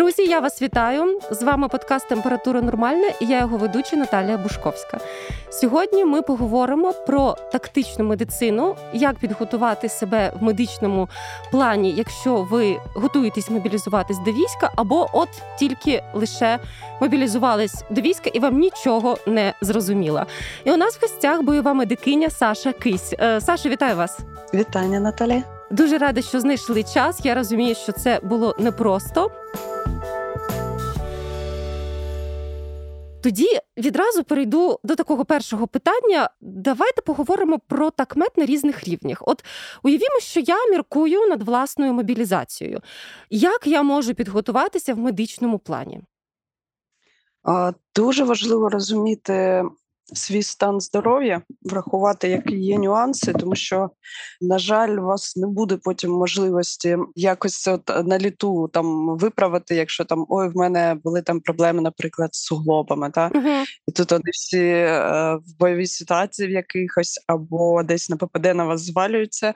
Друзі, я вас вітаю. З вами подкаст Температура Нормальна і я його ведуча Наталія Бушковська. Сьогодні ми поговоримо про тактичну медицину, як підготувати себе в медичному плані, якщо ви готуєтесь мобілізуватись до війська, або от тільки лише мобілізувались до війська і вам нічого не зрозуміло. І у нас в гостях бойова медикиня Саша Кись. Е, Саша, вітаю вас! Вітання, Наталі. Дуже рада, що знайшли час. Я розумію, що це було непросто. Тоді відразу перейду до такого першого питання. Давайте поговоримо про такмет на різних рівнях. От уявімо, що я міркую над власною мобілізацією. Як я можу підготуватися в медичному плані? Дуже важливо розуміти свій стан здоров'я, врахувати, які є нюанси, тому що, на жаль, у вас не буде потім можливості якось от на літу там виправити, якщо там ой, в мене були там проблеми, наприклад, з суглобами. Та? uh І тут вони всі е, в бойовій ситуації в якихось або десь на ППД на вас звалюються.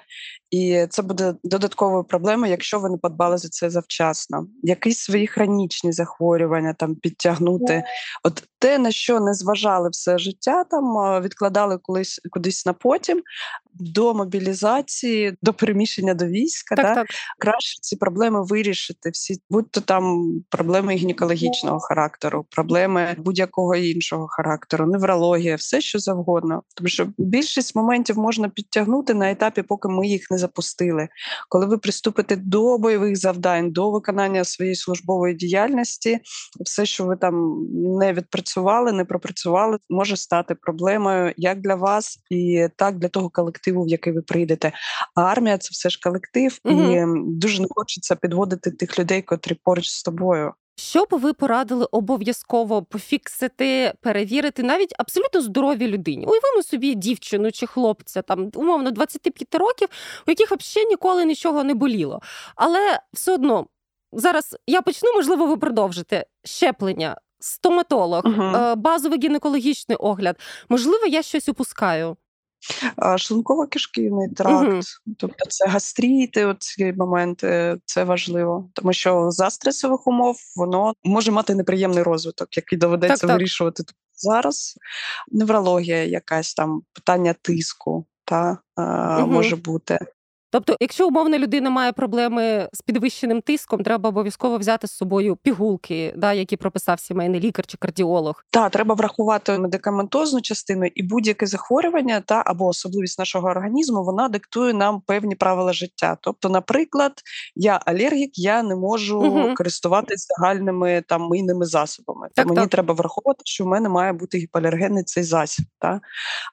І це буде додатковою проблемою, якщо ви не подбали за це завчасно. Якісь свої хронічні захворювання там підтягнути. От те, на що не зважали все життя, там відкладали колись кудись на потім до мобілізації, до переміщення до війська, так, да? так. краще ці проблеми вирішити. Всі будь-то там проблеми гінекологічного характеру, проблеми будь-якого іншого характеру, неврологія, все що завгодно. Тому що більшість моментів можна підтягнути на етапі, поки ми їх не запустили. Коли ви приступите до бойових завдань, до виконання своєї службової діяльності, все, що ви там не відпрацювали, не пропрацювали, може стати проблемою як для вас, і так для того колективу, в який ви прийдете. А армія це все ж колектив, угу. і дуже не хочеться підводити тих людей, котрі поруч з тобою. Що би ви порадили обов'язково пофіксити, перевірити навіть абсолютно здоровій людині? Уявимо собі дівчину чи хлопця, там умовно 25 років, у яких взагалі ніколи нічого не боліло. Але все одно зараз я почну, можливо, ви продовжите щеплення, стоматолог, uh базовий гінекологічний огляд. Можливо, я щось упускаю. Шлунково-кишківний тракт, угу. тобто це гастріти, ці моменти це важливо, тому що за стресових умов воно може мати неприємний розвиток, який доведеться так, так. вирішувати тут зараз. Неврологія, якась там питання тиску, та угу. може бути. Тобто, якщо умовна людина має проблеми з підвищеним тиском, треба обов'язково взяти з собою пігулки, да, які прописав сімейний лікар чи кардіолог. Так, треба врахувати медикаментозну частину і будь-яке захворювання та або особливість нашого організму, вона диктує нам певні правила життя. Тобто, наприклад, я алергік, я не можу угу. користуватися загальними там мийними засобами. Так, мені так. треба враховувати, що в мене має бути гіпоалергенний цей засіб. Та?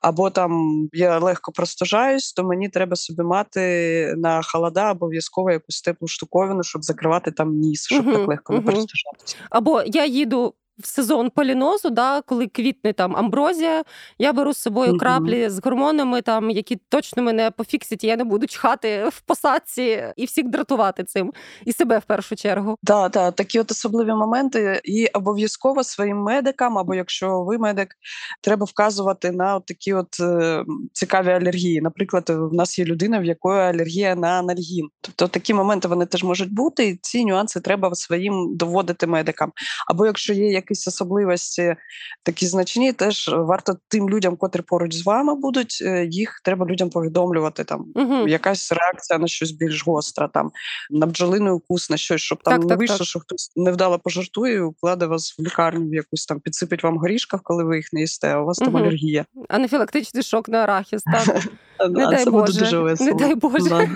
Або там я легко простужаюсь, то мені треба собі мати на холода обов'язково якусь теплу штуковину, щоб закривати там ніс, щоб uh-huh, так легко uh-huh. не перестражатися. Або я їду в сезон полінозу, да, коли квітне там амброзія, я беру з собою mm-hmm. краплі з гормонами, там, які точно мене пофіксять, і я не буду чхати в посадці і всіх дратувати цим, і себе в першу чергу. Так, так, такі от особливі моменти, і обов'язково своїм медикам, або якщо ви медик, треба вказувати на от такі от е, цікаві алергії. Наприклад, в нас є людина, в якої алергія на анальгін. Тобто такі моменти вони теж можуть бути, і ці нюанси треба своїм доводити медикам. Або якщо є якісь особливості такі значні, теж варто тим людям, котрі поруч з вами будуть, е, їх треба людям повідомлювати. Там угу. якась реакція на щось більш гостра, там на бджолиний укус, на щось, щоб там так, не так, вийшло, так. що хтось невдало пожартує, і укладе вас в лікарню в якусь там підсипить вам горішках, коли ви їх не їсте. а У вас угу. там алергія. Анафілактичний шок на арахіс. так? Не дай Боже. Не дай Боже.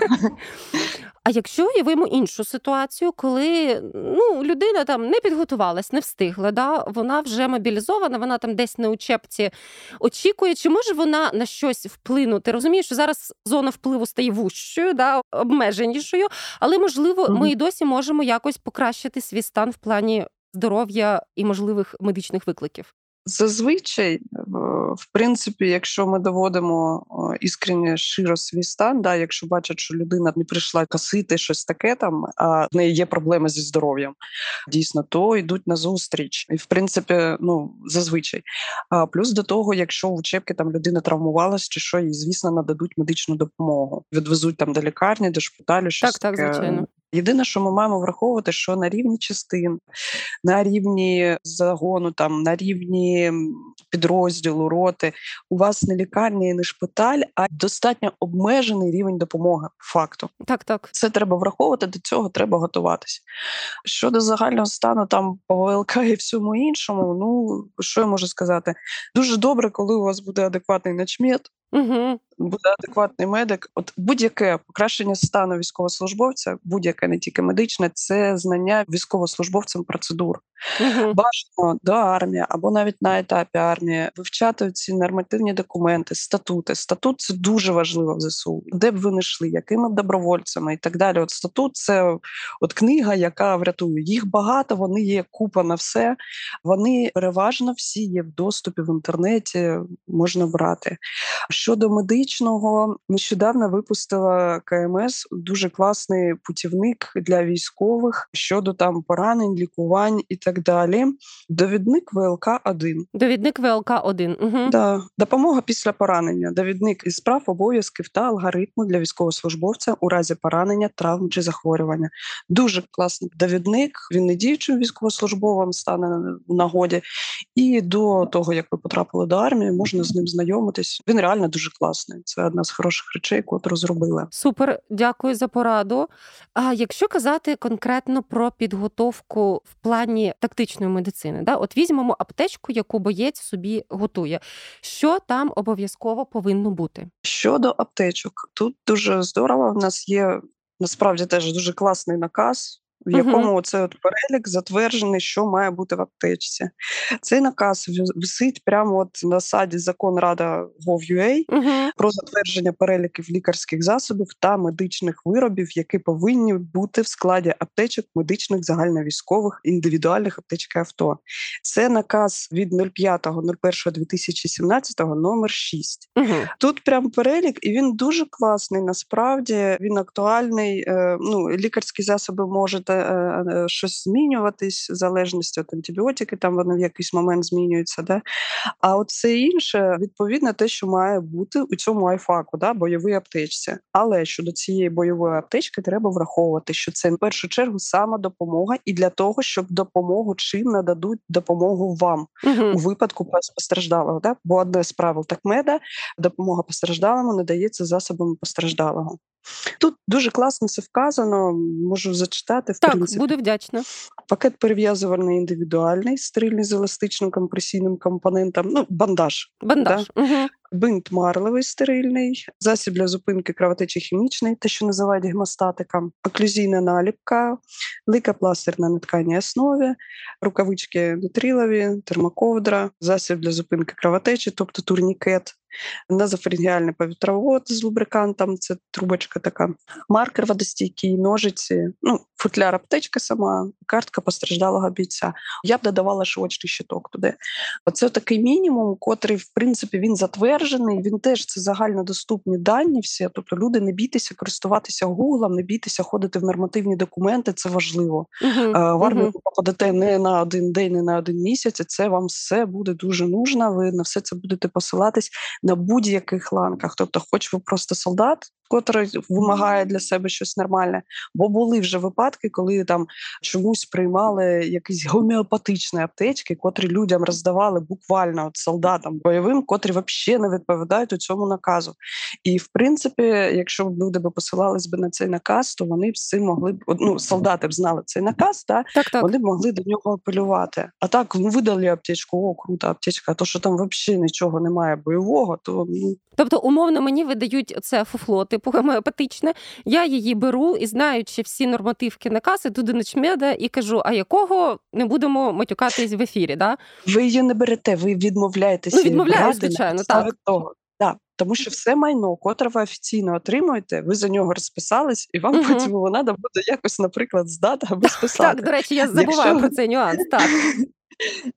А якщо уявимо іншу ситуацію, коли ну, людина там не підготувалась, не встигла, да? вона вже мобілізована, вона там десь на учебці очікує, чи може вона на щось вплинути? Розумієш, що зараз зона впливу стає вущою, да? обмеженішою, але можливо, ми і досі можемо якось покращити свій стан в плані здоров'я і можливих медичних викликів. Зазвичай, е, в принципі, якщо ми доводимо іскренне широ свій стан, да, якщо бачать, що людина не прийшла косити щось таке, там а в неї є проблеми зі здоров'ям, дійсно, то йдуть на зустріч. І в принципі, ну зазвичай. А плюс до того, якщо в учебки там людина травмувалась, чи що, їй, звісно, нададуть медичну допомогу. Відвезуть там до лікарні, до шпиталю, щось так, таке. так, звичайно. Єдине, що ми маємо враховувати, що на рівні частин, на рівні загону, там на рівні підрозділу, роти, у вас не лікарня і не шпиталь, а достатньо обмежений рівень допомоги. Факту, так, так, це треба враховувати. До цього треба готуватися. Щодо загального стану, там по ВЛК і всьому іншому, ну що я можу сказати, дуже добре, коли у вас буде адекватний начмет, Угу. Буде адекватний медик. От будь-яке покращення стану військовослужбовця, будь-яке не тільки медичне, це знання військовослужбовцям процедур. Угу. Бажано до армії або навіть на етапі армії вивчати ці нормативні документи, статути. Статут це дуже важливо в ЗСУ, де б ви не йшли, якими б добровольцями і так далі. От статут це от книга, яка врятує. Їх багато, вони є купа на все. Вони переважно всі є в доступі в інтернеті, можна брати. Щодо медичного, нещодавно випустила КМС дуже класний путівник для військових щодо там поранень, лікувань і так далі. Довідник ВЛК 1 Довідник ВЛК 1 Угу. Да. Допомога після поранення. Довідник із прав, обов'язків та алгоритму для військовослужбовця у разі поранення, травм чи захворювання. Дуже класний довідник. Він не діючим військовослужбовим стане в нагоді. І до того як ви потрапили до армії, можна з ним знайомитись. Він реально дуже класний. Це одна з хороших речей, котру зробили. Супер, дякую за пораду. А якщо казати конкретно про підготовку в плані тактичної медицини, да, от візьмемо аптечку, яку боєць собі готує. Що там обов'язково повинно бути? Щодо аптечок, тут дуже здорово. У нас є насправді теж дуже класний наказ в якому угу. цей от перелік затверджений, що має бути в аптечці. Цей наказ висить прямо от на саді закон Рада Gov.ua угу. про затвердження переліків лікарських засобів та медичних виробів, які повинні бути в складі аптечок медичних загальновійськових індивідуальних аптечок авто. Це наказ від 05.01.2017 номер 6. Угу. Тут прям перелік, і він дуже класний. Насправді він актуальний. Е, ну, лікарські засоби можуть Е, е, щось змінюватись в залежності від антибіотики, там вони в якийсь момент змінюються. Да? А от все інше відповідно те, що має бути у цьому айфаку, да, бойовій аптечці. Але щодо цієї бойової аптечки треба враховувати, що це в першу чергу саме допомога, і для того, щоб допомогу чим нададуть допомогу вам угу. у випадку постраждалого. Да? Бо одне з правил такмеда допомога постраждалому надається засобами постраждалого. Тут дуже класно це вказано, можу зачитати. В так, принципі. буду вдячна. Пакет перев'язувальний індивідуальний, стерильний з еластичним компресійним компонентом, ну, бандаж. Бандаж. Да? Угу. Бинт марлевий стерильний, засіб для зупинки кровотечі хімічний, те, що називають гемостатика, оклюзійна наліпка, лейкопластир на нетканій основі, рукавички нитрилові, термоковдра, засіб для зупинки кровотечі, тобто турнікет, назофарінгіальний повітровод з лубрикантом, це трубочка така, маркер водостійкий, ножиці, ну, футляр аптечка сама, картка постраждалого бійця. Я б додавала швочний щиток туди. Оце такий мінімум, котрий, в принципі, він затверджений. Він теж це загальнодоступні дані. Всі, тобто люди не бійтеся користуватися гуглом, не бійтеся ходити в нормативні документи. Це важливо. Uh-huh. В армію uh-huh. попадете не на один день, не на один місяць. і Це вам все буде дуже нужно. Ви на все це будете посилатись на будь-яких ланках. Тобто, хоч ви просто солдат, котрий вимагає для себе щось нормальне, бо були вже випадки, коли там чомусь приймали якісь гомеопатичні аптечки, котрі людям роздавали буквально от солдатам бойовим, котрі взагалі не відповідають у цьому наказу. І в принципі, якщо б люди би посилались би на цей наказ, то вони б з цим могли б ну, солдати б знали цей наказ, та так, так. вони б могли до нього апелювати. А так ну видали аптечку, о, крута аптечка, а то що там взагалі нічого немає бойового, то ну. Тобто, умовно, мені видають це фуфло, типу гомеопатичне. Я її беру і знаючи всі нормативки накази, туди начмеда і кажу, а якого не будемо матюкатись в ефірі. Да? Ви її не берете, ви відмовляєтеся. Ну, відмовляю, звичайно, так. того. Да, тому що все майно, котре ви офіційно отримуєте, ви за нього розписались, і вам uh потім його треба буде якось, наприклад, здати або списати. Так, до речі, я забуваю Якщо... про цей нюанс. Так.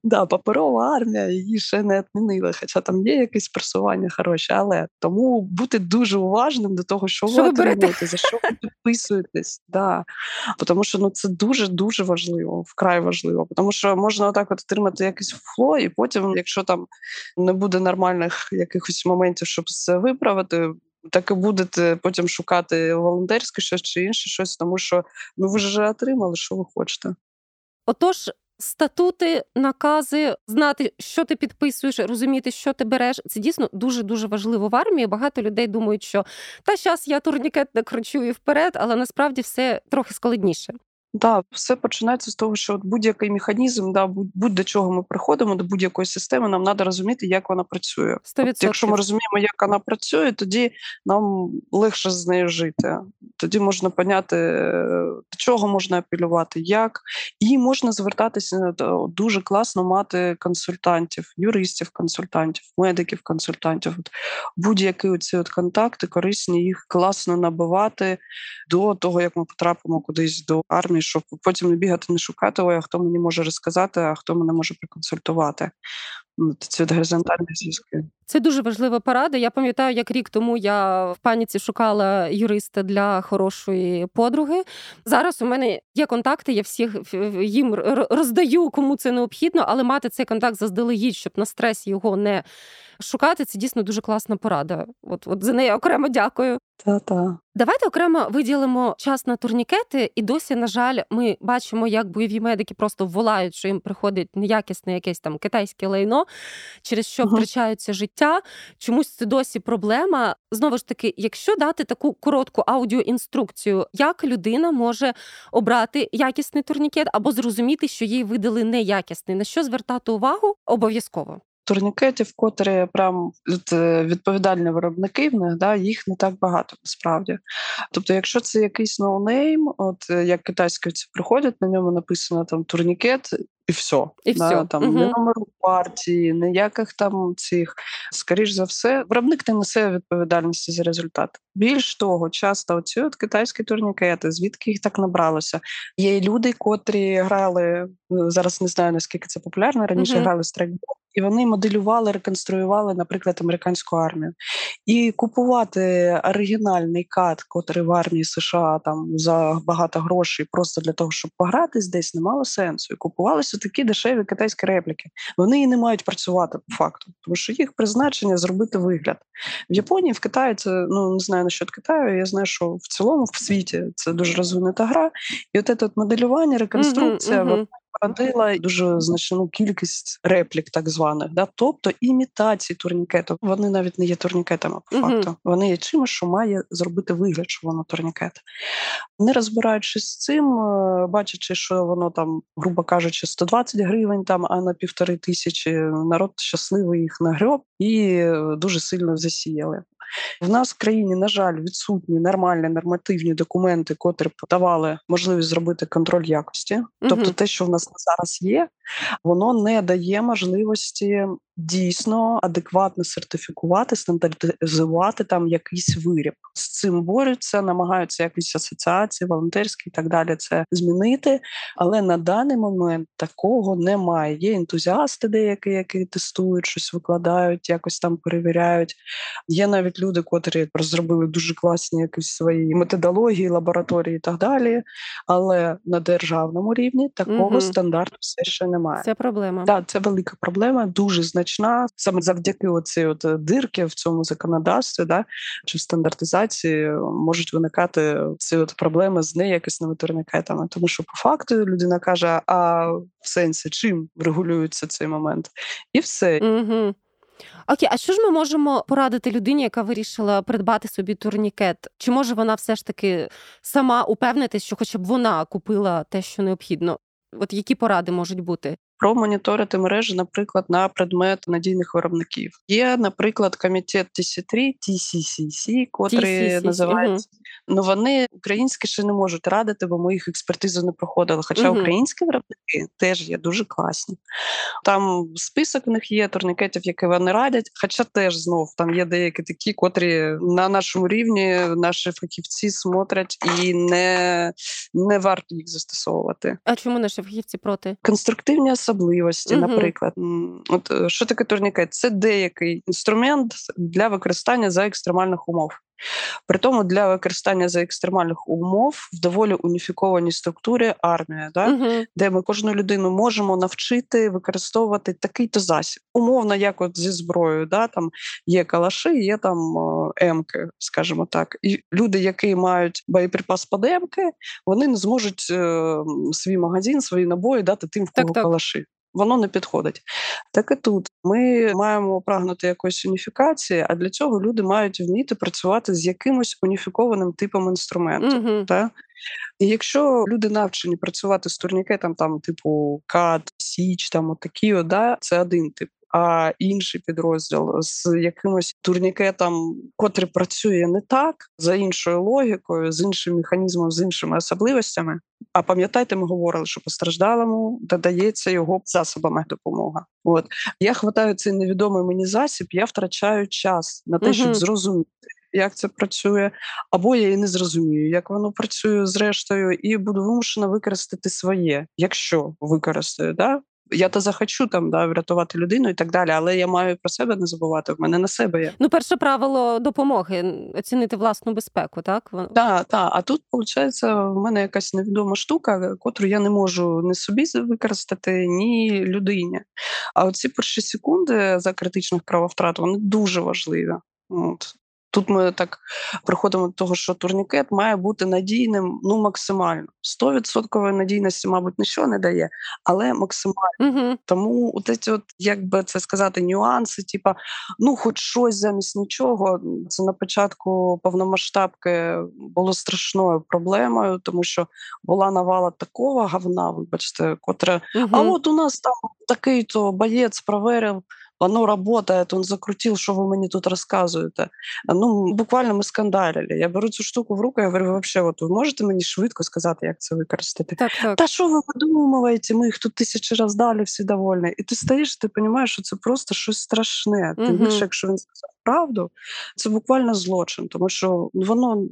Да, паперова армія її ще не відмінили, хоча там є якісь просування хороші, але тому бути дуже уважним до того, що, що ви отримуєте, за що ви підписуєтесь. Да. Тому що ну, це дуже-дуже важливо, вкрай важливо. Тому що можна отак от отримати якесь фло, і потім, якщо там не буде нормальних якихось моментів, щоб це виправити, так і будете потім шукати волонтерське щось чи інше щось, тому що ну ви вже отримали, що ви хочете. Отож, статути, накази, знати, що ти підписуєш, розуміти, що ти береш. Це дійсно дуже дуже важливо в армії. Багато людей думають, що та зараз я турнікет накручую вперед, але насправді все трохи складніше. Да, все починається з того, що от будь-який механізм, да, будь до чого ми приходимо, до будь-якої системи, нам треба розуміти, як вона працює. От Якщо ми розуміємо, як вона працює, тоді нам легше з нею жити. Тоді можна поняти, до чого можна апелювати, як і можна звертатися дуже класно мати консультантів, юристів, консультантів, медиків, консультантів. От Будь-які оці от контакти корисні, їх класно набивати до того, як ми потрапимо кудись до армії сторони, щоб потім не бігати, не шукати, ой, а хто мені може розказати, а хто мене може проконсультувати. Це горизонтальні зв'язки. Це дуже важлива порада. Я пам'ятаю, як рік тому я в паніці шукала юриста для хорошої подруги. Зараз у мене є контакти, я всіх їм роздаю, кому це необхідно, але мати цей контакт заздалегідь, щоб на стресі його не шукати. Це дійсно дуже класна порада. От, от за неї окремо дякую. Та-та. Давайте окремо виділимо час на турнікети, і досі, на жаль, ми бачимо, як бойові медики просто волають, що їм приходить неякісне якесь там китайське лайно, через що uh втрачаються життя. Чомусь це досі проблема. Знову ж таки, якщо дати таку коротку аудіоінструкцію, як людина може обрати якісний турнікет або зрозуміти, що їй видали неякісний, на що звертати увагу обов'язково турнікетів, котрі прям е, відповідальні виробники в них, да, їх не так багато насправді. Тобто, якщо це якийсь ноунейм, от е, як китайські приходять, на ньому написано там турнікет. І все. І да, все. Там угу. не номеру партії, ніяких там цих. Скоріш за все, виробник не несе відповідальності за результат. Більш того, часто оці от китайські турнікети, звідки їх так набралося. Є люди, котрі грали зараз. Не знаю наскільки це популярно. Раніше угу. грали страйкбол, і вони моделювали, реконструювали, наприклад, американську армію. І купувати оригінальний кат, котрий в армії США там за багато грошей, просто для того, щоб погратись десь, не мало сенсу. І купувалися такі дешеві китайські репліки. Вони і не мають працювати по факту, тому що їх призначення зробити вигляд в Японії, в Китаї це ну не знаю насчет Китаю. Я знаю, що в цілому в світі це дуже розвинута гра, і от це моделювання, реконструкція. Mm-hmm, uh-huh породила дуже значну кількість реплік, так званих, да, тобто імітації турнікету. Вони навіть не є турнікетами по факту. Uh-huh. Вони є чимось, що має зробити вигляд, що воно турнікет. Не розбираючись з цим, е, бачачи, що воно там, грубо кажучи, 120 гривень, там а на півтори тисячі народ щасливий їх нагреб і е, дуже сильно засіяли. В нас в країні, на жаль, відсутні нормальні нормативні документи, котрі давали можливість зробити контроль якості. Тобто, те, що в нас зараз є, воно не дає можливості дійсно адекватно сертифікувати, стандартизувати там якийсь виріб. З цим борються, намагаються якісь асоціації, волонтерські і так далі це змінити. Але на даний момент такого немає. Є ентузіасти, деякі, які тестують щось, викладають, якось там перевіряють. Є навіть люди, котрі розробили дуже класні якісь свої методології, лабораторії і так далі. Але на державному рівні такого угу. стандарту все ще немає. Це проблема. Так, це велика проблема, дуже значна. Саме завдяки оці от е, дирки в цьому законодавстві, да чи в стандартизації можуть виникати ці от проблеми з неякісними турнікетами. Тому що по факту людина каже: а в сенсі чим регулюється цей момент, і все. Угу. Окей, а що ж ми можемо порадити людині, яка вирішила придбати собі турнікет? Чи може вона все ж таки сама упевнитись, що хоча б вона купила те, що необхідно? От які поради можуть бути? Промоніторити мережі, наприклад, на предмет надійних виробників. Є, наприклад, комітет TC3, TCCC, котрий називається. Ну вони українські ще не можуть радити, бо ми їх експертизу не проходили. Хоча українські виробники теж є дуже класні. Там список в них є турнікетів, які вони радять. Хоча теж знов там є деякі такі, котрі на нашому рівні наші фахівці смотрять і не не варто їх застосовувати. А чому наші фахівці проти конструктивні особливості? Угу. Наприклад, от е, що таке турнікет? Це деякий інструмент для використання за екстремальних умов. При тому для використання за екстремальних умов в доволі уніфікованій структурі армія, да? Uh-huh. де ми кожну людину можемо навчити використовувати такий-то засіб. Умовно, як от зі зброєю, да? там є калаши, є там емки, скажімо так. І люди, які мають боєприпас під емки, вони не зможуть е, свій магазин, свої набої дати тим, в кого так, так. калаши воно не підходить. Так і тут ми маємо прагнути якоїсь уніфікації, а для цього люди мають вміти працювати з якимось уніфікованим типом інструменту. Mm-hmm. Та? І якщо люди навчені працювати з турнікетом, там, типу КАД, Січ, там отакі, да, це один тип а інший підрозділ з якимось турнікетом, котрий працює не так за іншою логікою, з іншим механізмом, з іншими особливостями. А пам'ятайте, ми говорили, що постраждалому додається його засобами допомога. От я хватаю цей невідомий мені засіб, я втрачаю час на те, угу. щоб зрозуміти. Як це працює, або я і не зрозумію, як воно працює зрештою, і буду вимушена використати своє, якщо використаю, да я то захочу там да, врятувати людину і так далі, але я маю про себе не забувати. В мене на себе є. Ну, перше правило допомоги оцінити власну безпеку, так? Так, так. А тут, виходить, в мене якась невідома штука, котру я не можу ні собі використати, ні людині. А оці перші секунди за критичних правовтрат вони дуже важливі. От. Тут ми так приходимо до того, що турнікет має бути надійним ну максимально. 100% надійності, мабуть, нічого не дає, але максимально. Угу. Тому от ці от, як би це сказати, нюанси, типа, ну, хоч щось замість нічого. Це на початку повномасштабки було страшною проблемою, тому що була навала такого говна, вибачте, котре, угу. а от у нас там такий-то боєць проверив оно работает, он закрутил, що ви мені тут розказуєте. Ну, буквально ми скандалили. Я беру цю штуку в руку, я говорю, вообще, от ви можете мені швидко сказати, як це використати? Так, так. Та що ви видумуєте? Ми їх тут тисячі разів дали, всі довольні. І ти стоїш, ти розумієш, що це просто щось страшне. Тим більше, якщо він сказав правду, це буквально злочин, тому що воно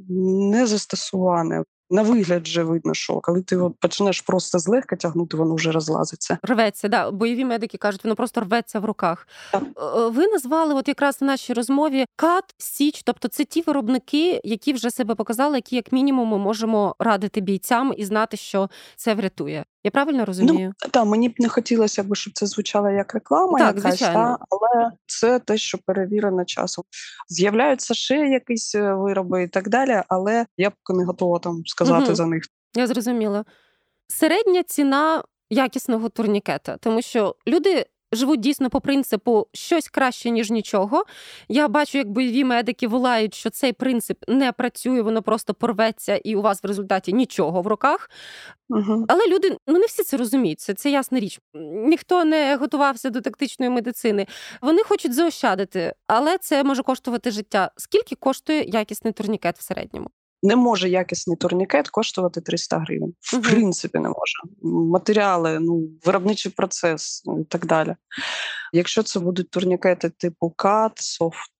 не застосуване. На вигляд вже видно, що коли ти почнеш просто злегка тягнути, воно вже розлазиться. Рветься, да. Бойові медики кажуть, воно просто рветься в руках. Так. Е, ви назвали, от якраз в нашій розмові кат, січ, тобто це ті виробники, які вже себе показали, які як мінімум ми можемо радити бійцям і знати, що це врятує. Я правильно ну, розумію? Ну, так, мені б не хотілося, б, щоб це звучало як реклама, так, якась, та, але це те, що перевірено часом. З'являються ще якісь е, вироби і так далі, але я поки не готова там сказати угу. за них. Я зрозуміла. Середня ціна якісного турнікета, тому що люди живуть дійсно по принципу щось краще, ніж нічого. Я бачу, як бойові медики волають, що цей принцип не працює, воно просто порветься, і у вас в результаті нічого в руках. Угу. Але люди ну не всі це розуміють. Це, це ясна річ. Ніхто не готувався до тактичної медицини. Вони хочуть заощадити, але це може коштувати життя. Скільки коштує якісний турнікет в середньому? Не може якісний турнікет коштувати 300 гривень. В принципі, не може. Матеріали, ну, виробничий процес ну, і так далі. Якщо це будуть турнікети типу CAT,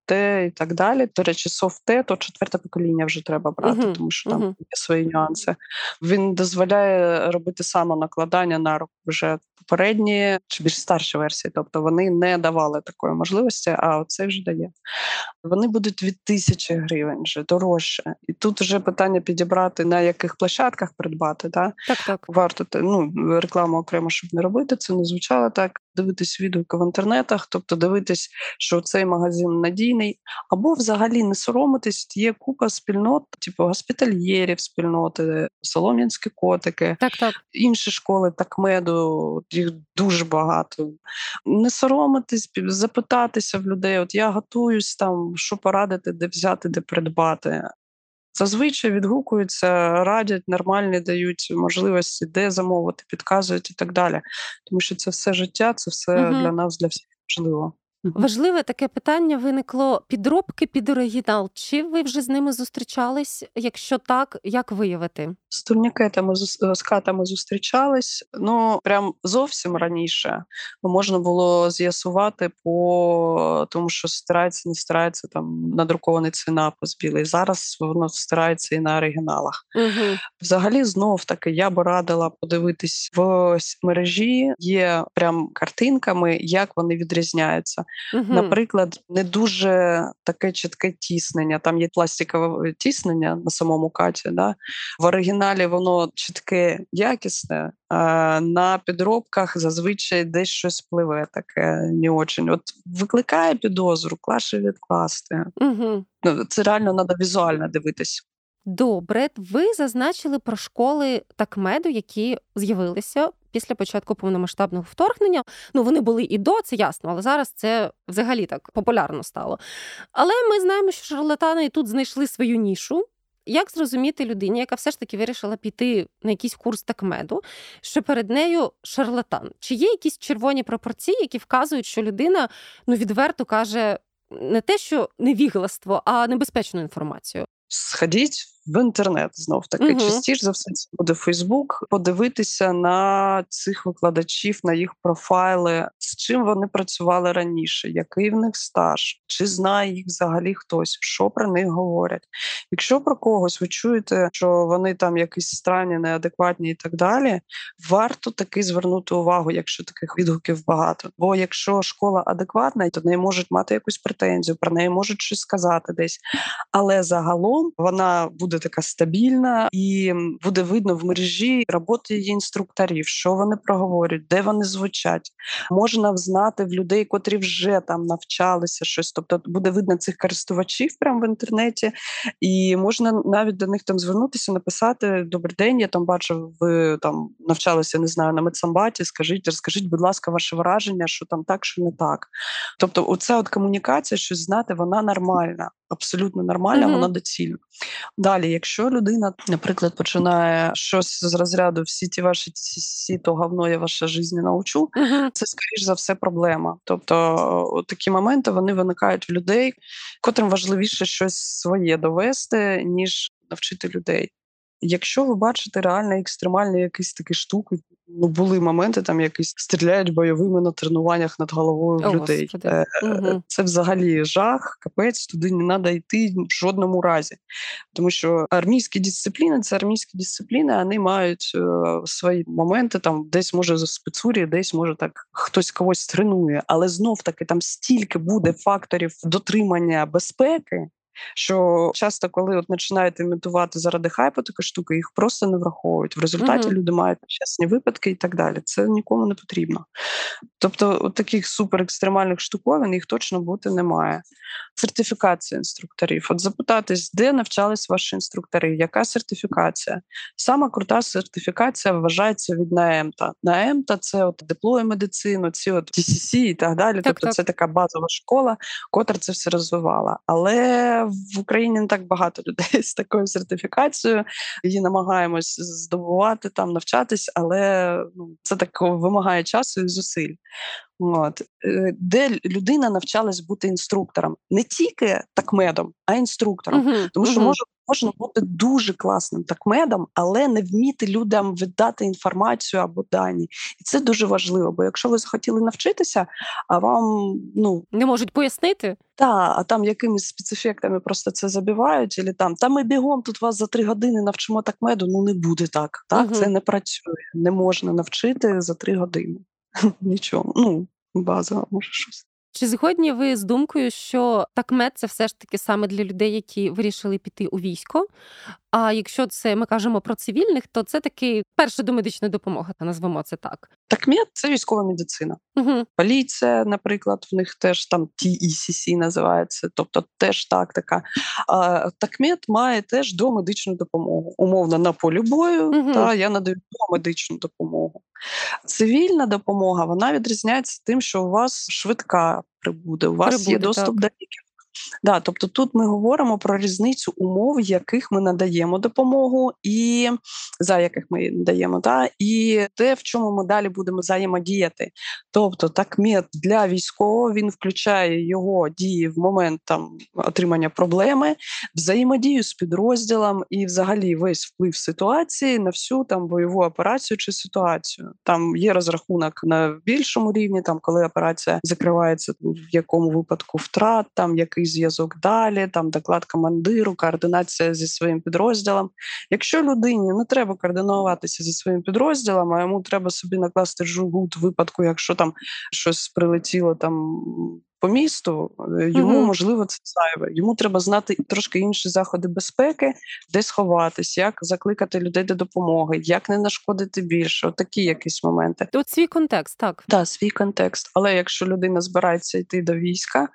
софт і так далі. До речі, софте, то четверте покоління вже треба брати, uh тому що там uh є свої нюанси. Він дозволяє робити самонакладання на руку вже попередні чи більш старші версії, тобто вони не давали такої можливості, а оце вже дає. Вони будуть від тисячі гривень вже дорожче. І тут вже питання підібрати, на яких площадках придбати. Да? Так, так. Варто ну, рекламу окремо, щоб не робити, це не звучало так. Дивитись відгуки в інтернетах, тобто дивитись, що цей магазин надійний, або взагалі не соромитись. Є купа спільнот, типу госпітальєрів, спільноти, солом'янські котики, так, так. інші школи, так меду їх дуже багато. Не соромитись, запитатися в людей. От я готуюсь там, що порадити, де взяти, де придбати. Зазвичай відгукуються, радять, нормальні дають можливості, де замовити, підказують і так далі. Тому що це все життя, це все угу. для нас, для всіх важливо. Важливе таке питання виникло: підробки під оригінал. Чи ви вже з ними зустрічались? Якщо так, як виявити? З турнікетами з катами зустрічались. Ну прям зовсім раніше можна було з'ясувати по тому, що стирається, не стирається там надрукований цей напис білий. Зараз воно стирається і на оригіналах. Угу. Взагалі, знов таки я б радила подивитись в мережі. Є прям картинками, як вони відрізняються. Угу. наприклад, не дуже таке чітке тіснення. Там є пластикове тіснення на самому каті. Да? В оригіналі воно чітке, якісне, а на підробках зазвичай десь щось пливе таке не очень. От викликає підозру, краще відкласти. Угу. Це реально треба візуально дивитись. Добре, ви зазначили про школи такмеду, які з'явилися після початку повномасштабного вторгнення. Ну, вони були і до, це ясно, але зараз це взагалі так популярно стало. Але ми знаємо, що шарлатани і тут знайшли свою нішу. Як зрозуміти людині, яка все ж таки вирішила піти на якийсь курс такмеду, що перед нею шарлатан? Чи є якісь червоні пропорції, які вказують, що людина ну відверто каже не те, що невігластво, а небезпечну інформацію? Сходіть в інтернет знов таки. Угу. Частіше за все це буде Фейсбук. Подивитися на цих викладачів, на їх профайли, з чим вони працювали раніше, який в них стаж, чи знає їх взагалі хтось, що про них говорять. Якщо про когось ви чуєте, що вони там якісь странні, неадекватні і так далі, варто таки звернути увагу, якщо таких відгуків багато. Бо якщо школа адекватна, то неї можуть мати якусь претензію, про неї можуть щось сказати десь. Але загалом вона буде буде така стабільна, і буде видно в мережі роботи її інструкторів, що вони проговорюють, де вони звучать. Можна взнати в людей, котрі вже там навчалися щось. Тобто буде видно цих користувачів прямо в інтернеті, і можна навіть до них там звернутися, написати Добрий день. Я там бачу, ви там навчалися, не знаю, на медсамбаті. Скажіть, розкажіть, будь ласка, ваше враження, що там так, що не так. Тобто, оця от комунікація, щось знати, вона нормальна абсолютно нормальна, mm-hmm. вона доцільна. Далі, якщо людина, наприклад, починає щось з розряду всі ті ваші сі, то говно я ваша життя научу, mm-hmm. це скоріш за все проблема. Тобто такі моменти вони виникають в людей, котрим важливіше щось своє довести, ніж навчити людей. Якщо ви бачите реально екстремальні якісь такі штуки, ну були моменти, там якісь стріляють бойовими на тренуваннях над головою О, людей. Е, угу. Це взагалі жах, капець, туди не треба йти в жодному разі. Тому що армійські дисципліни це армійські дисципліни, вони мають е, свої моменти, там десь може за спецурі, десь може так хтось когось тренує, але знов таки там стільки буде факторів дотримання безпеки що часто, коли от починають імітувати заради хайпу такі штуки, їх просто не враховують. В результаті uh-huh. люди мають нещасні випадки і так далі. Це нікому не потрібно. Тобто, от таких суперекстремальних штуковин їх точно бути немає. Сертифікація інструкторів. От запитатись, де навчались ваші інструктори, яка сертифікація? Сама крута сертифікація вважається від НАЕМТА. НАЕМТА це от дипломи медицину, ці от TCC і так далі. Так, тобто так. це така базова школа, котра це все розвивала. Але в Україні не так багато людей з такою сертифікацією. Її намагаємось здобувати там, навчатись, але ну, це так вимагає часу і зусиль. От е, де людина навчалась бути інструктором, не тільки такмедом, а інструктором, uh-huh, тому що uh-huh. може можна бути дуже класним такмедом, але не вміти людям віддати інформацію або дані, і це дуже важливо. Бо якщо ви захотіли навчитися, а вам ну не можуть пояснити, та а там якимись спецефектами просто це забивають, і там та ми бігом тут вас за три години навчимо такмеду. Ну не буде так. Так uh-huh. це не працює, не можна навчити за три години. Нічого, ну база, може щось. Чи згодні ви з думкою, що такмет це все ж таки саме для людей, які вирішили піти у військо? А якщо це ми кажемо про цивільних, то це таки перша домедична допомога, назвемо це так. Такмет це військова медицина. Угу. Поліція, наприклад, в них теж там TECC називається, тобто теж тактика. А такмет має теж домедичну допомогу. Умовно на полі бою, угу. та я надаю домедичну допомогу. Цивільна допомога вона відрізняється тим, що у вас швидка прибуде, у вас прибуде, є доступ так. до ліків. Да, Тобто тут ми говоримо про різницю умов, яких ми надаємо допомогу, і за яких ми надаємо, да, і те, в чому ми далі будемо взаємодіяти. Тобто, так мед для військового він включає його дії в момент там отримання проблеми, взаємодію з підрозділом і, взагалі, весь вплив ситуації на всю там бойову операцію чи ситуацію. Там є розрахунок на більшому рівні, там коли операція закривається, в якому випадку втрат, там який зв'язок далі, там доклад командиру, координація зі своїм підрозділом. Якщо людині не треба координуватися зі своїм підрозділом, а йому треба собі накласти жгут випадку, якщо там щось прилетіло там по місту, е, йому mm-hmm. можливо це зайве. Йому треба знати трошки інші заходи безпеки, де сховатись, як закликати людей до допомоги, як не нашкодити більше. Такі якісь моменти. Тут свій контекст, так Так, свій контекст. Але якщо людина збирається йти до війська,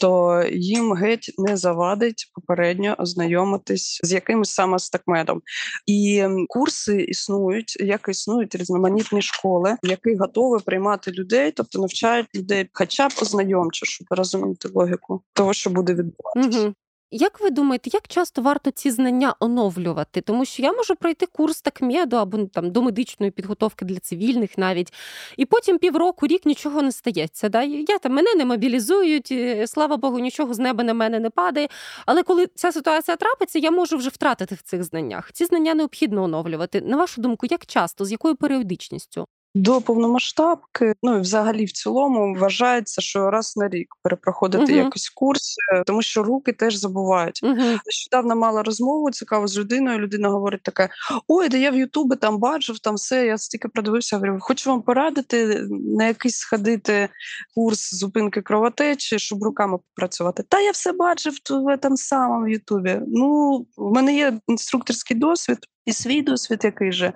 то їм геть не завадить попередньо ознайомитись з якимось саме стакметом. І курси існують, як існують різноманітні школи, які готові приймати людей, тобто навчають людей, хоча б ознайомче, щоб розуміти логіку того, що буде відбуватися. Угу. Як ви думаєте, як часто варто ці знання оновлювати? Тому що я можу пройти курс такмеду або ну, там до медичної підготовки для цивільних навіть, і потім півроку, рік нічого не стається. Да? Я там мене не мобілізують, е, слава Богу, нічого з неба на мене не падає. Але коли ця ситуація трапиться, я можу вже втратити в цих знаннях. Ці знання необхідно оновлювати. На вашу думку, як часто, з якою періодичністю? До повномасштабки, ну і взагалі в цілому вважається, що раз на рік перепроходити uh-huh. якийсь курс, тому що руки теж забувають. Uh-huh. Нещодавно мала розмову цікаву з людиною. Людина говорить таке: ой, де я в Ютубі там бачив, там все. Я стільки продивився. Говорю, хочу вам порадити на якийсь сходити курс зупинки кровотечі, щоб руками попрацювати. Та я все бачив в там самому Ютубі. Ну, в мене є інструкторський досвід. І свій досвід, який же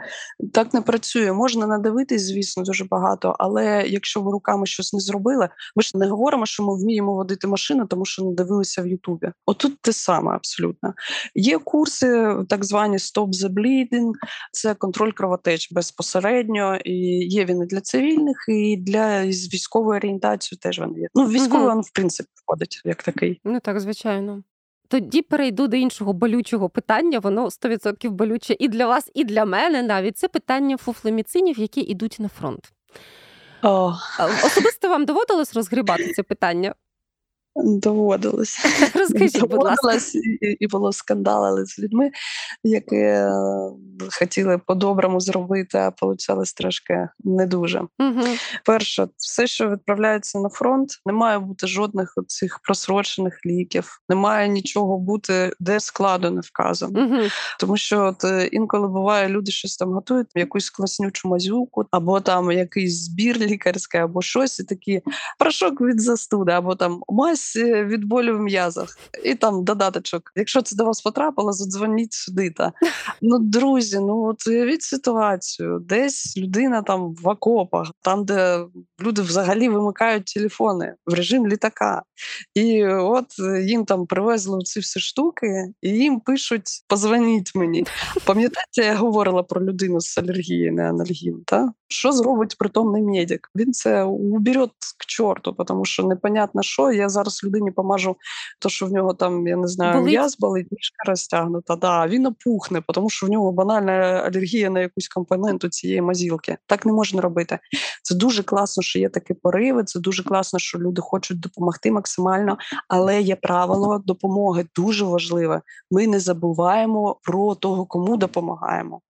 так не працює. Можна надивитись, звісно, дуже багато. Але якщо ви руками щось не зробили, ми ж не говоримо, що ми вміємо водити машину, тому що не дивилися в Ютубі. Отут те саме абсолютно. Є курси, так звані Stop the Bleeding, це контроль кровотеч безпосередньо. І є він і для цивільних, і для з військової орієнтації теж він є. Ну військовий він в принципі входить як такий. Ну так, звичайно. Тоді перейду до іншого болючого питання. Воно 100% болюче і для вас, і для мене навіть це питання фуфлеміцинів, які йдуть на фронт. О. Особисто вам доводилось розгрібати це питання? Доводилось. Розкажіть, будь ласка. І, і було скандалили з людьми, які е, хотіли по-доброму зробити, а получалось трошки не дуже. Угу. Перше, все, що відправляється на фронт, не має бути жодних цих просрочених ліків, не має нічого бути, де складу не вказано. Угу. Тому що от е, інколи буває, люди щось там готують, якусь класнючу мазюку, або там якийсь збір лікарський, або щось, і такі порошок від застуди, або там мазь десь е, від болю в м'язах, і там додаточок. Якщо це до вас потрапило, задзвоніть сюди. Та ну друзі, ну от уявіть ситуацію, десь людина там в окопах, там де люди взагалі вимикають телефони в режим літака, і от їм там привезли ці всі штуки, і їм пишуть: позвоніть мені. Пам'ятаєте, я говорила про людину з алергією, не анальгін, та що зробить притомний медик? Він це уберет к чорту, тому що непонятно що. Я зараз людині помажу, то що в нього там, я не знаю, м'яз болить, ніжка розтягнута. Да, Він опухне, тому що в нього банальна алергія на якусь компоненту цієї мазілки. Так не можна робити. Це дуже класно, що є такі пориви. Це дуже класно, що люди хочуть допомогти максимально, але є правило допомоги дуже важливе. Ми не забуваємо про того, кому допомагаємо.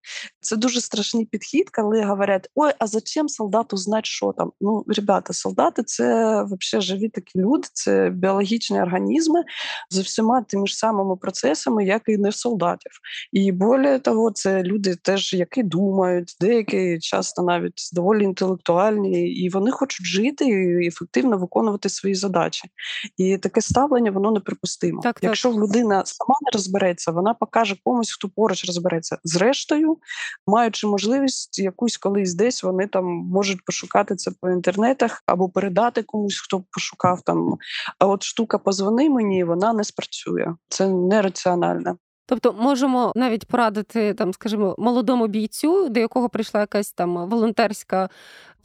Це дуже страшний підхід, коли говорять: ой, а зачем солдату знати, що там? Ну, ребята, солдати це взагалі живі такі люди, це біологічні організми з всіма тими ж самими процесами, як і не солдатів. І більше того, це люди теж, які думають, деякі часто навіть доволі інтелектуальні, і вони хочуть жити і ефективно виконувати свої задачі. І таке ставлення воно неприпустимо. Так, Якщо так. людина сама не розбереться, вона покаже комусь, хто поруч розбереться. Зрештою, маючи можливість якусь колись десь вони там можуть пошукати це по інтернетах або передати комусь, хто пошукав там. А от штука позвони мені, вона не спрацює. Це нераціонально. Тобто можемо навіть порадити там, скажімо, молодому бійцю, до якого прийшла якась там волонтерська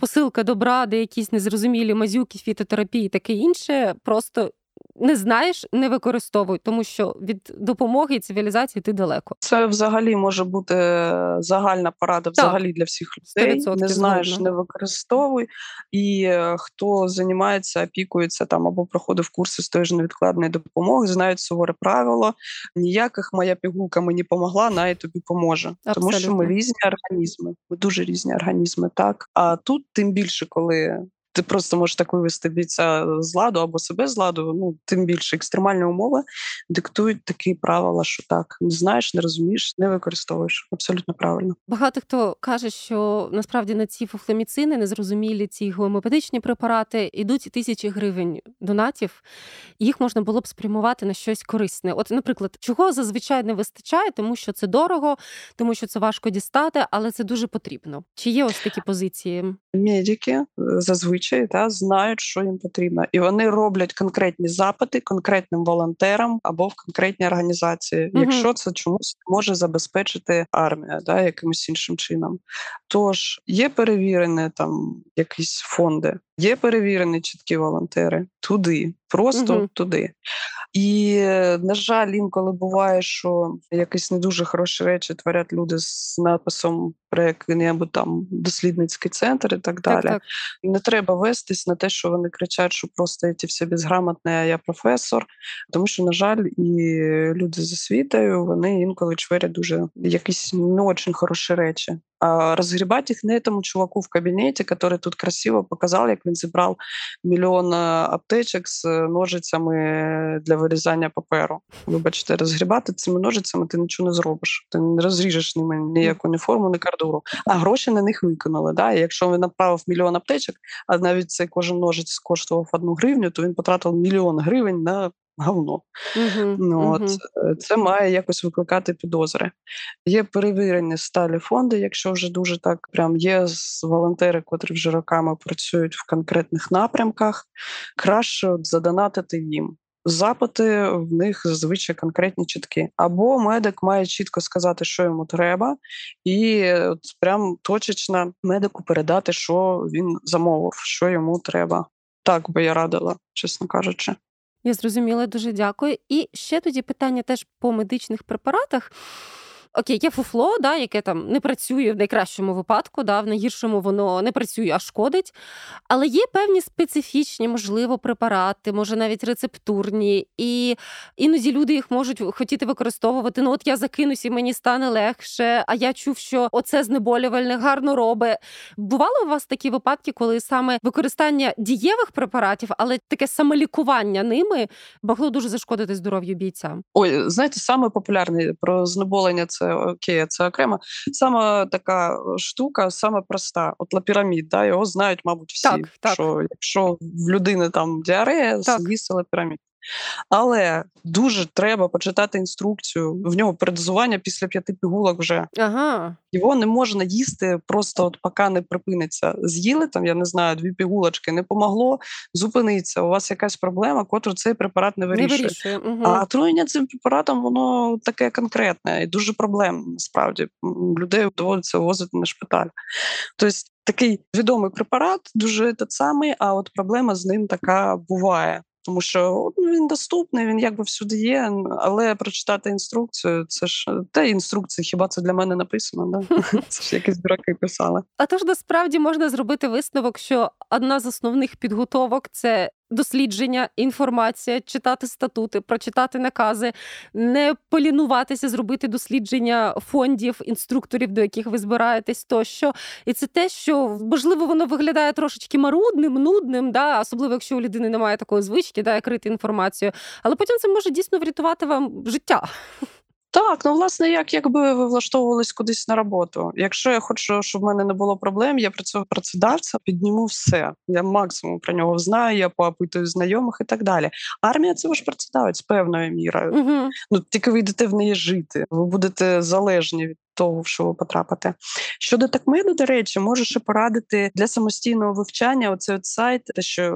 посилка добра, де якісь незрозумілі мазюки, фітотерапії, таке інше, просто не знаєш, не використовуй, тому що від допомоги і цивілізації ти далеко. Це взагалі може бути загальна порада взагалі так. для всіх людей. Не знаєш, згодна. не використовуй. І е, хто займається, опікується там або проходив курси з тої ж невідкладної допомоги, знають суворе правило. Ніяких моя пігулка мені помогла, най тобі поможе. Абсолютно. Тому що ми різні організми, ми дуже різні організми. Так а тут тим більше, коли ти просто можеш так вивести бійця з ладу або себе з ладу. Ну тим більше екстремальні умови диктують такі правила, що так не знаєш, не розумієш, не використовуєш. Абсолютно правильно. Багато хто каже, що насправді на ці фуфломіцини, незрозумілі ці гомеопатичні препарати йдуть тисячі гривень донатів. Їх можна було б спрямувати на щось корисне. От, наприклад, чого зазвичай не вистачає, тому що це дорого, тому що це важко дістати, але це дуже потрібно. Чи є ось такі позиції? Медики е, зазвичай та знають, що їм потрібно, і вони роблять конкретні запити конкретним волонтерам або в конкретній організації, угу. якщо це чомусь може забезпечити армія, да, якимось іншим чином. Тож є перевірені там якісь фонди, є перевірені чіткі волонтери туди, просто угу. туди. І, на жаль, інколи буває, що якісь не дуже хороші речі творять люди з написом про який-небудь там дослідницький центр і так далі. Так, так. Не треба вестись на те, що вони кричать, що просто ці всі безграмотні, а я професор. Тому що, на жаль, і люди з освітою вони інколи чверять дуже якісь не дуже хороші речі. А розгрібати їх не тому чуваку в кабінеті, який тут красиво показав, як він зібрав мільйон аптечок з ножицями для вирізання паперу. Вибачте, розгрібати цими ножицями ти нічого не зробиш. Ти не розріжеш ними ніяку ні форму, ні кардуру. А гроші на них виконали. Да? І якщо він направив мільйон аптечок, а навіть цей кожен ножиць коштував одну гривню, то він потратив мільйон гривень на говно. Угу, ну, от, угу. Це має якось викликати підозри. Є перевірені сталі фонди, якщо вже дуже так прям є волонтери, котрі вже роками працюють в конкретних напрямках, краще от задонатити їм. Запити в них зазвичай конкретні чіткі. Або медик має чітко сказати, що йому треба, і от прям точечно медику передати, що він замовив, що йому треба. Так би я радила, чесно кажучи. Я зрозуміла, дуже дякую. І ще тоді питання теж по медичних препаратах. Окей, є фуфло, да, яке там не працює в найкращому випадку, да, в найгіршому воно не працює, а шкодить. Але є певні специфічні, можливо, препарати, може навіть рецептурні, і іноді люди їх можуть хотіти використовувати. Ну, от я закинусь і мені стане легше, а я чув, що оце знеболювальне гарно робить. Бували у вас такі випадки, коли саме використання дієвих препаратів, але таке самолікування ними могло дуже зашкодити здоров'ю бійця? Ой, знаєте, саме популярне про знеболення це це окей, це окремо. Саме така штука, саме проста. От лапірамід, да, його знають, мабуть, всі. Так, так. Що якщо в людини там діарея, з'їсти лапірамід. Але дуже треба почитати інструкцію. В нього передозування після п'яти пігулок вже ага. його не можна їсти просто от поки не припиниться. З'їли там, я не знаю, дві пігулочки, не помогло, зупиниться. У вас якась проблема, котру цей препарат не вирішує. Не вирішує. Угу. А отруєння цим препаратом воно таке конкретне і дуже проблемне. Насправді людей доводиться возити на шпиталь. Тобто такий відомий препарат, дуже те самий, а от проблема з ним така буває. Тому що ну, він доступний, він якби всюди є. Але прочитати інструкцію, це ж те інструкція, хіба це для мене написано? Да? Це ж якісь дураки писали. А тож насправді можна зробити висновок, що одна з основних підготовок це дослідження, інформація, читати статути, прочитати накази, не полінуватися, зробити дослідження фондів, інструкторів, до яких ви збираєтесь, тощо. І це те, що можливо воно виглядає трошечки марудним, нудним, да, особливо якщо у людини немає такої звички, да, крити інформацію. Але потім це може дійсно врятувати вам життя. Так, ну власне, як якби ви влаштовувались кудись на роботу. Якщо я хочу, щоб в мене не було проблем, я цього працедавця підніму все. Я максимум про нього знаю, я поопитую знайомих і так далі. Армія це ваш працедавець певною мірою. Угу. Ну тільки ви йдете в неї жити. Ви будете залежні від того, в що ви потрапите. Щодо такмиду, до речі, можу ще порадити для самостійного вивчання. Оцей от сайт, те, що е,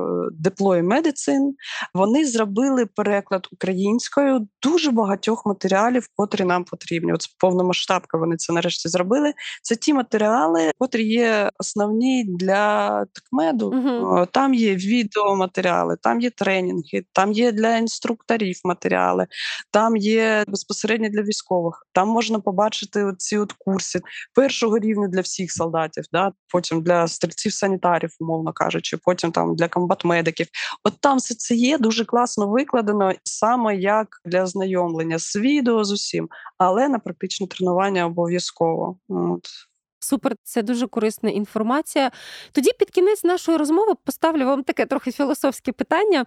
Deploy Medicine, вони зробили переклад українською дуже багатьох матеріалів, котрі нам потрібні. От повномасштабка вони це нарешті зробили. Це ті матеріали, котрі є основні для такмеду. uh Там є відеоматеріали, там є тренінги, там є для інструкторів матеріали, там є безпосередньо для військових. Там можна побачити ці ці от курси першого рівня для всіх солдатів, да, потім для стрільців-санітарів, умовно кажучи, потім там для комбат-медиків. От там все це є дуже класно викладено, саме як для знайомлення з відео з усім, але на практичне тренування обов'язково. От. Супер, це дуже корисна інформація. Тоді під кінець нашої розмови поставлю вам таке трохи філософське питання.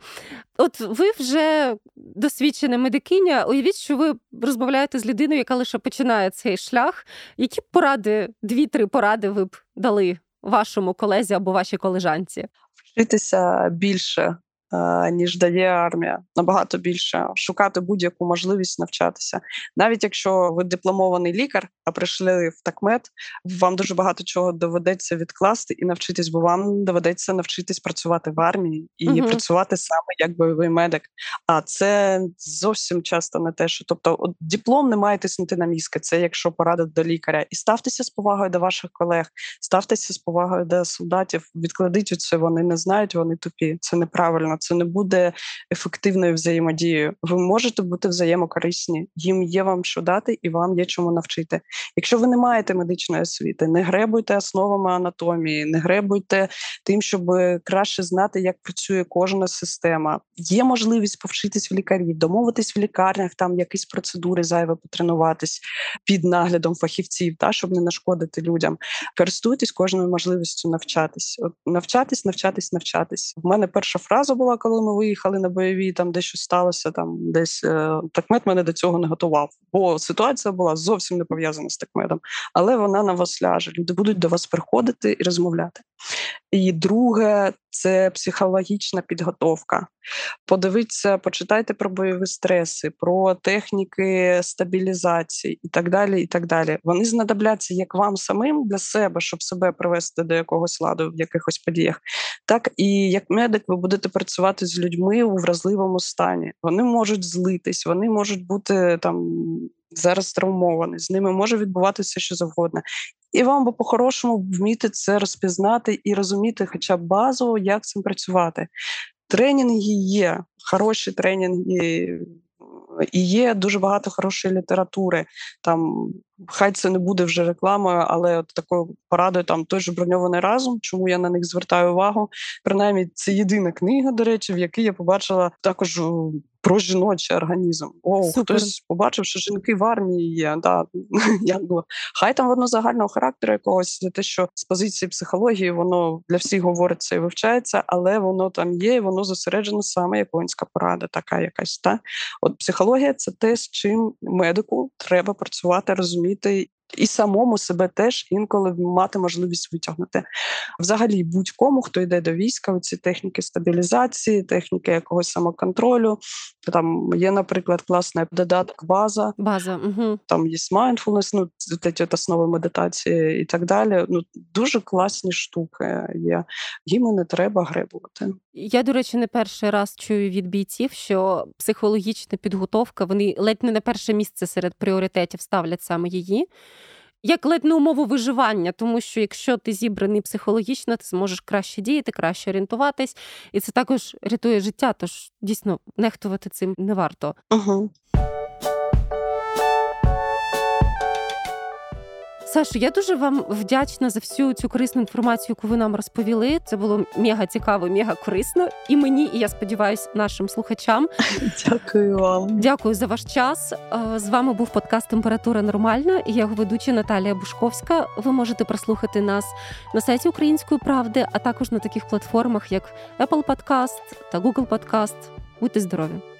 От ви вже досвідчена медикиня. Уявіть, що ви розмовляєте з людиною, яка лише починає цей шлях. Які поради, дві-три поради ви б дали вашому колезі або вашій колежанці? Вчитися більше ніж дає армія, набагато більше шукати будь-яку можливість навчатися. Навіть якщо ви дипломований лікар, а прийшли в такмет, вам дуже багато чого доведеться відкласти і навчитись, бо вам доведеться навчитись працювати в армії і угу. працювати саме як бойовий медик. А це зовсім часто не те, що тобто, от диплом не має тиснути на мізки. Це якщо порада до лікаря, і ставтеся з повагою до ваших колег, ставтеся з повагою до солдатів. Відкладіть це, вони не знають, вони тупі. Це неправильно це не буде ефективною взаємодією. Ви можете бути взаємокорисні, їм є вам що дати, і вам є чому навчити. Якщо ви не маєте медичної освіти, не гребуйте основами анатомії, не гребуйте тим, щоб краще знати, як працює кожна система. Є можливість повчитись в лікарів, домовитись в лікарнях, там якісь процедури зайве потренуватись під наглядом фахівців, та щоб не нашкодити людям. Користуйтесь кожною можливістю навчатись. От навчатись, навчатись, навчатись. У мене перша фраза була коли ми виїхали на бойові, там дещо сталося, там десь е, такмет мене до цього не готував. Бо ситуація була зовсім не пов'язана з такметом, але вона на вас ляже. Люди будуть до вас приходити і розмовляти. І друге, це психологічна підготовка. Подивіться, почитайте про бойові стреси, про техніки стабілізації і так далі. і так далі. Вони знадобляться як вам самим для себе, щоб себе привести до якогось ладу в якихось подіях, так і як медик ви будете працювати з людьми у вразливому стані. Вони можуть злитись, вони можуть бути там. Зараз травмовані, з ними може відбуватися що завгодно, і вам би по-хорошому вміти це розпізнати і розуміти, хоча б базово, як цим працювати. Тренінги є, хороші тренінги, і є дуже багато хорошої літератури. Там хай це не буде вже рекламою, але от такою порадою там той же броньований разум. Чому я на них звертаю увагу? Принаймні, це єдина книга, до речі, в якій я побачила також про жіночий організм. О, Супер. хтось побачив, що жінки в армії є. Да. Якби. Хай там воно загального характеру якогось, те, що з позиції психології воно для всіх говориться і вивчається, але воно там є, і воно зосереджено саме як воїнська порада, така якась. Та? От психологія це те, з чим медику треба працювати, розуміти розуміти і самому себе теж інколи мати можливість витягнути. Взагалі, будь-кому, хто йде до війська, ці техніки стабілізації, техніки якогось самоконтролю. Там є, наприклад, класна додаток база. База. Угу. Там є mindfulness, ну ті основи медитації і так далі. Ну дуже класні штуки є. Їм не треба гребувати. Я, до речі, не перший раз чую від бійців, що психологічна підготовка вони ледь не на перше місце серед пріоритетів ставлять саме її як ледь не умову виживання, тому що якщо ти зібраний психологічно, ти зможеш краще діяти, краще орієнтуватись, і це також рятує життя. Тож дійсно нехтувати цим не варто. Угу. Сашу, я дуже вам вдячна за всю цю корисну інформацію, яку ви нам розповіли. Це було мега цікаво, мега корисно і мені, і я сподіваюся, нашим слухачам. Дякую вам. Дякую за ваш час. Е, з вами був подкаст Температура нормальна. і Я його ведуча Наталія Бушковська. Ви можете прослухати нас на сайті Української правди, а також на таких платформах, як Apple Podcast та Google Podcast. Будьте здорові!